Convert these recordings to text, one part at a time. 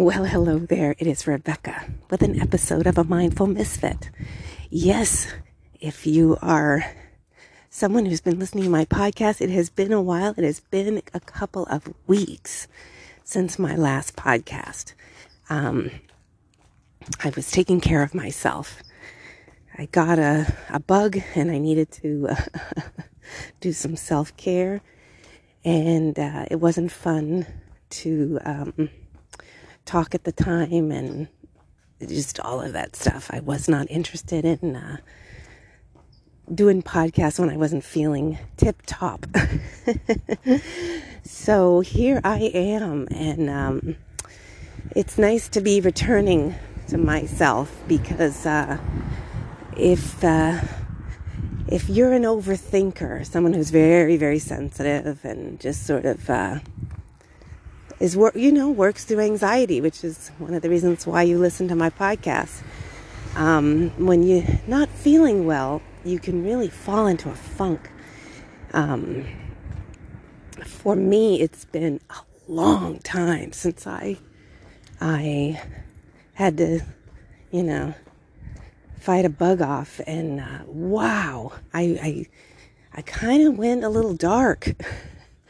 Well, hello there. It is Rebecca with an episode of A Mindful Misfit. Yes, if you are someone who's been listening to my podcast, it has been a while. It has been a couple of weeks since my last podcast. Um, I was taking care of myself. I got a, a bug and I needed to uh, do some self care, and uh, it wasn't fun to. Um, talk at the time and just all of that stuff. I was not interested in uh, doing podcasts when I wasn't feeling tip top. so here I am, and um, it's nice to be returning to myself because uh, if uh, if you're an overthinker, someone who's very very sensitive and just sort of uh, is work, you know, works through anxiety, which is one of the reasons why you listen to my podcast. Um, when you're not feeling well, you can really fall into a funk. Um, for me, it's been a long time since I, I had to, you know, fight a bug off, and uh, wow, I, I, I kind of went a little dark.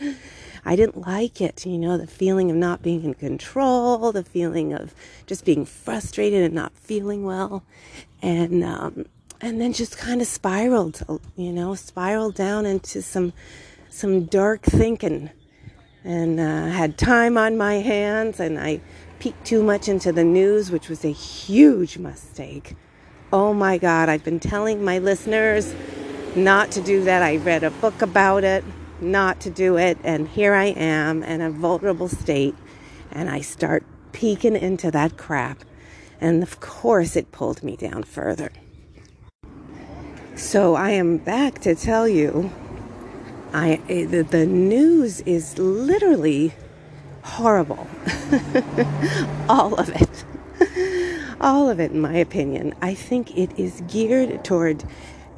I didn't like it. You know, the feeling of not being in control, the feeling of just being frustrated and not feeling well, and um, and then just kind of spiraled. You know, spiraled down into some some dark thinking, and uh, had time on my hands, and I peeked too much into the news, which was a huge mistake. Oh my God! I've been telling my listeners not to do that. I read a book about it not to do it. And here I am in a vulnerable state. And I start peeking into that crap. And of course, it pulled me down further. So I am back to tell you I, eh, the, the news is literally horrible. All of it. All of it, in my opinion. I think it is geared toward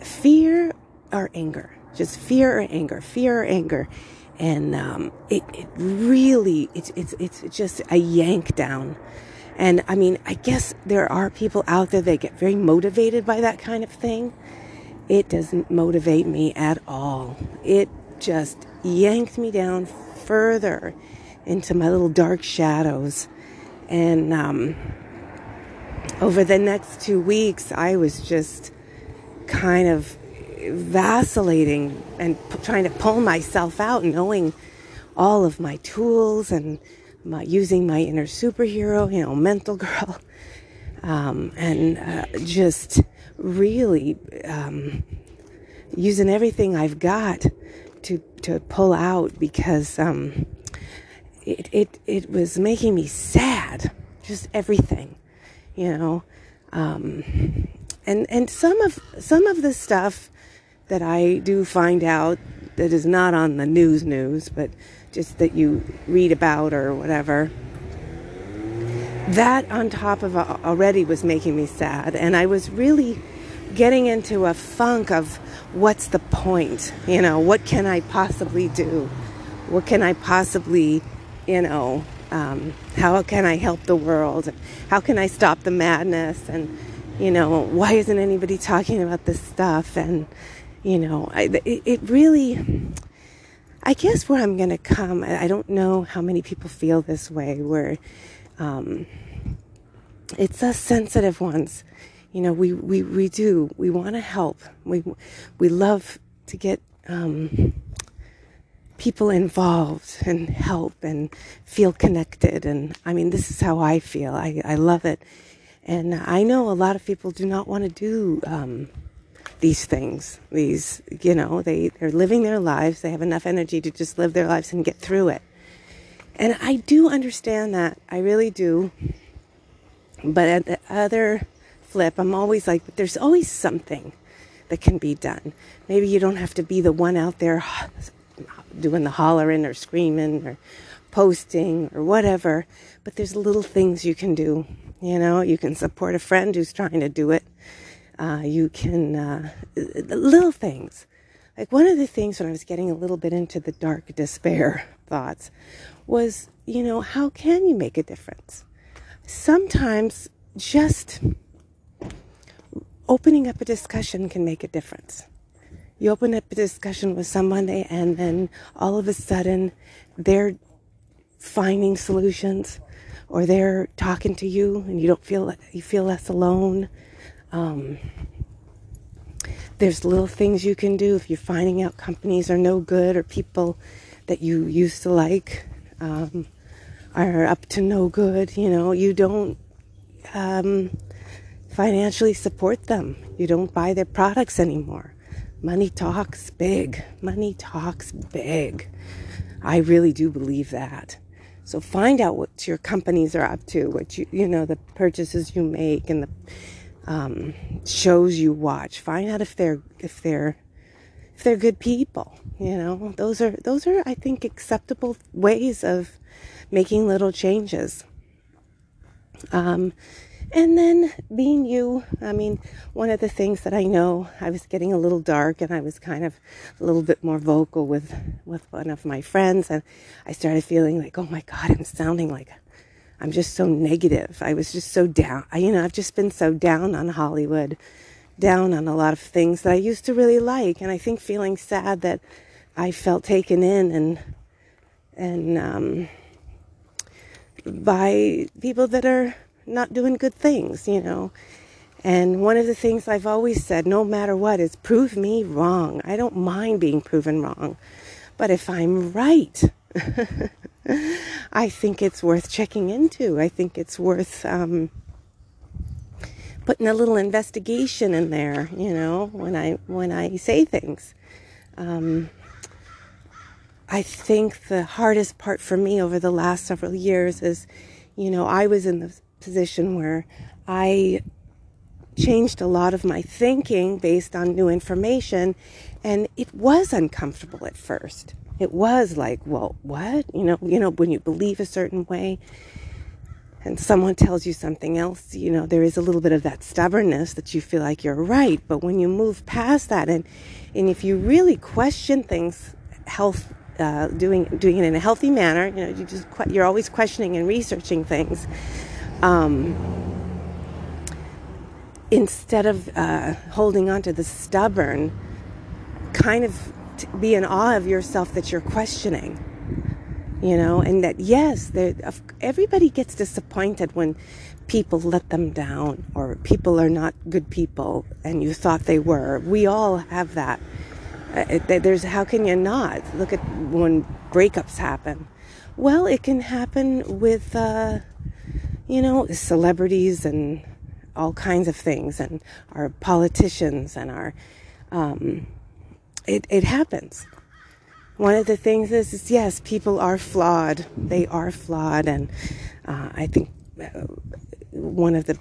fear or anger just fear or anger, fear or anger. And um, it, it really, it's, it's, it's just a yank down. And I mean, I guess there are people out there that get very motivated by that kind of thing. It doesn't motivate me at all. It just yanked me down further into my little dark shadows. And um, over the next two weeks, I was just kind of vacillating and p- trying to pull myself out, knowing all of my tools and my, using my inner superhero, you know, mental girl, um, and uh, just really um, using everything I've got to to pull out because um, it it it was making me sad, just everything, you know. Um, and and some of some of the stuff that I do find out that is not on the news news, but just that you read about or whatever. That on top of already was making me sad, and I was really getting into a funk of what's the point? You know, what can I possibly do? What can I possibly, you know, um, how can I help the world? How can I stop the madness? And, you know, why isn't anybody talking about this stuff? And, you know, I, it, really, I guess where I'm going to come, I don't know how many people feel this way, where um, it's us sensitive ones. You know, we, we, we do, we want to help. We, we love to get um, people involved and help and feel connected. And I mean, this is how I feel. I, I love it. And I know a lot of people do not want to do um, these things. These, you know, they, they're living their lives. They have enough energy to just live their lives and get through it. And I do understand that. I really do. But at the other flip, I'm always like, but there's always something that can be done. Maybe you don't have to be the one out there doing the hollering or screaming or posting or whatever, but there's little things you can do. You know, you can support a friend who's trying to do it. Uh, you can, uh, little things. Like one of the things when I was getting a little bit into the dark despair thoughts was, you know, how can you make a difference? sometimes just opening up a discussion can make a difference. You open up a discussion with someone, and then all of a sudden they're finding solutions, or they're talking to you, and you don't feel you feel less alone. Um, there's little things you can do if you're finding out companies are no good or people that you used to like um, are up to no good. You know, you don't um, financially support them. You don't buy their products anymore. Money talks big. Money talks big. I really do believe that. So find out what your companies are up to, what you you know the purchases you make and the um, shows you watch. Find out if they're if they're if they're good people. You know, those are those are I think acceptable ways of making little changes. Um, and then being you, I mean, one of the things that I know I was getting a little dark and I was kind of a little bit more vocal with, with one of my friends. And I started feeling like, oh my God, I'm sounding like I'm just so negative. I was just so down. I, you know, I've just been so down on Hollywood, down on a lot of things that I used to really like. And I think feeling sad that I felt taken in and, and, um, by people that are not doing good things, you know. And one of the things I've always said, no matter what, is prove me wrong. I don't mind being proven wrong. But if I'm right, I think it's worth checking into. I think it's worth um, putting a little investigation in there, you know, when I when I say things. Um, I think the hardest part for me over the last several years is, you know, I was in the position where I changed a lot of my thinking based on new information and it was uncomfortable at first. It was like, well, what? You know, you know when you believe a certain way and someone tells you something else, you know, there is a little bit of that stubbornness that you feel like you're right, but when you move past that and and if you really question things health uh, doing doing it in a healthy manner, you know, you just you're always questioning and researching things um, instead of uh, holding on to the stubborn, kind of be in awe of yourself that you're questioning. You know, and that yes, everybody gets disappointed when people let them down or people are not good people and you thought they were. We all have that. Uh, there's how can you not look at when breakups happen? Well, it can happen with uh, you know, celebrities and all kinds of things, and our politicians and our, um, it, it happens. One of the things is, is, yes, people are flawed. They are flawed, and uh, I think uh, one of the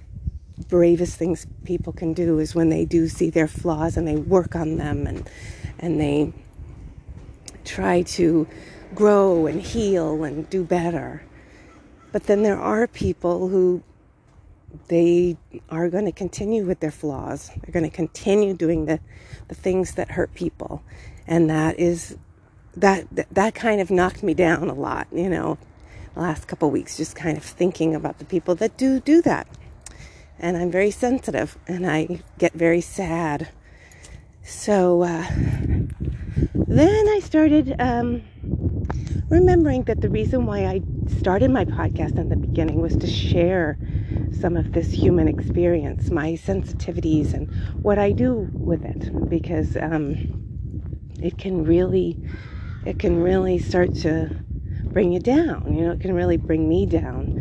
bravest things people can do is when they do see their flaws and they work on them and and they try to grow and heal and do better. But then there are people who they are going to continue with their flaws. They're going to continue doing the, the things that hurt people. And that is that that kind of knocked me down a lot, you know, the last couple weeks just kind of thinking about the people that do do that. And I'm very sensitive and I get very sad. So uh, then I started um, remembering that the reason why I started my podcast in the beginning was to share some of this human experience, my sensitivities, and what I do with it, because um, it can really, it can really start to bring you down. You know, it can really bring me down.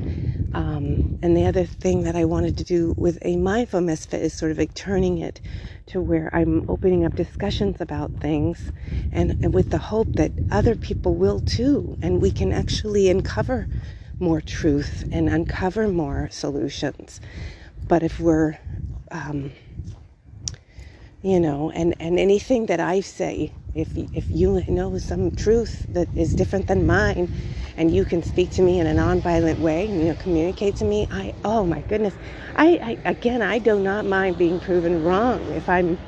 Um, and the other thing that I wanted to do with a mindful misfit is sort of like turning it to where I'm opening up discussions about things and, and with the hope that other people will too. And we can actually uncover more truth and uncover more solutions. But if we're, um, you know, and, and anything that I say, if, if you know some truth that is different than mine and you can speak to me in a nonviolent way you know communicate to me i oh my goodness I, I again i do not mind being proven wrong if i'm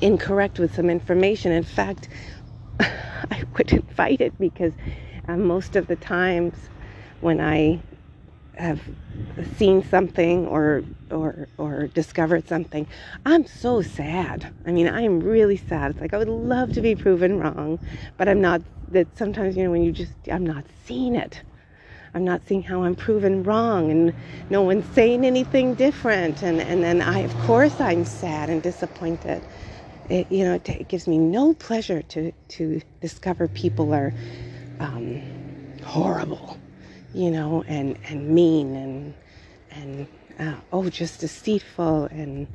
incorrect with some information in fact i wouldn't fight it because uh, most of the times when i have seen something or or or discovered something, I'm so sad. I mean, I am really sad. It's like I would love to be proven wrong, but I'm not. That sometimes you know when you just I'm not seeing it. I'm not seeing how I'm proven wrong, and no one's saying anything different. And and then I, of course, I'm sad and disappointed. It, you know, it, it gives me no pleasure to to discover people are um, horrible you know, and, and mean and, and uh, oh, just deceitful and,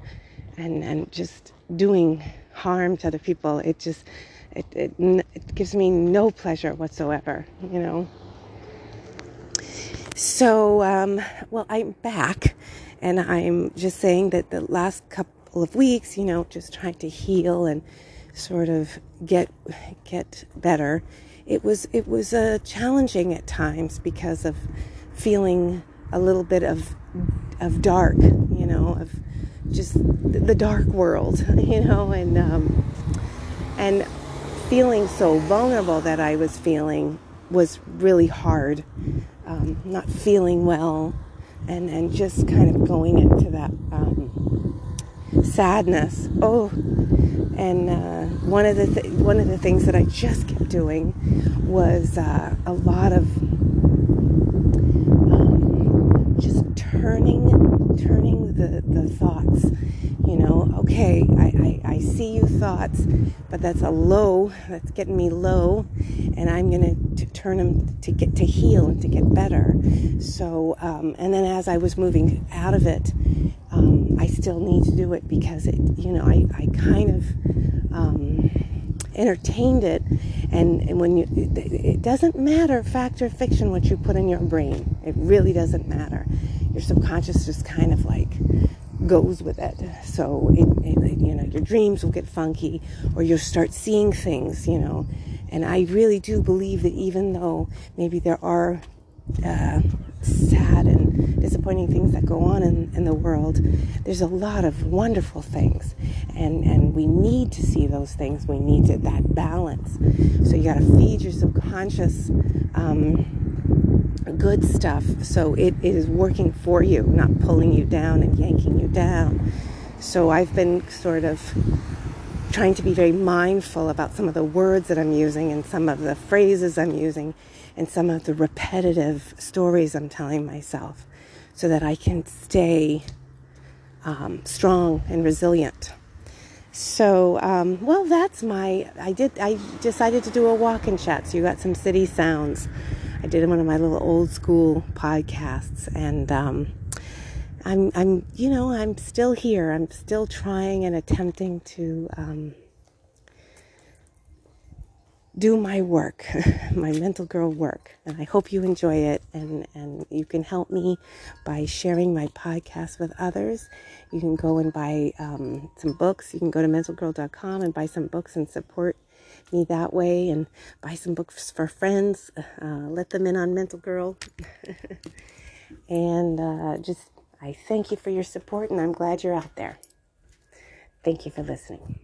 and, and just doing harm to other people. It just, it, it, it gives me no pleasure whatsoever, you know. So, um, well, I'm back and I'm just saying that the last couple of weeks, you know, just trying to heal and sort of get, get better it was it was uh, challenging at times because of feeling a little bit of of dark, you know, of just the dark world, you know, and um, and feeling so vulnerable that I was feeling was really hard. Um, not feeling well, and and just kind of going into that um, sadness. Oh, and uh, one of the th- one of the things that I just kept doing was uh, a lot of um, just turning turning the, the thoughts. You know, okay, I, I, I see you thoughts, but that's a low. That's getting me low, and I'm gonna turn them to get to heal and to get better. So, um, and then as I was moving out of it, I still need to do it because it, you know, I, I kind of um, entertained it, and, and when you, it, it doesn't matter fact or fiction what you put in your brain. It really doesn't matter. Your subconscious just kind of like goes with it. So it, it, you know your dreams will get funky, or you'll start seeing things. You know, and I really do believe that even though maybe there are uh, sad and disappointing things that go on in, in the world, there's a lot of wonderful things. And, and we need to see those things. We need to, that balance. So you got to feed your subconscious um, good stuff so it, it is working for you, not pulling you down and yanking you down. So I've been sort of trying to be very mindful about some of the words that I'm using and some of the phrases I'm using and some of the repetitive stories I'm telling myself so that I can stay um, strong and resilient. So, um, well, that's my. I did. I decided to do a walk and chat. So you got some city sounds. I did one of my little old school podcasts, and um, I'm. I'm. You know, I'm still here. I'm still trying and attempting to um, do my work, my mental girl work. And I hope you enjoy it and, and you can help me by sharing my podcast with others. You can go and buy um, some books. You can go to mentalgirl.com and buy some books and support me that way and buy some books for friends. Uh, let them in on Mental Girl. and uh, just, I thank you for your support and I'm glad you're out there. Thank you for listening.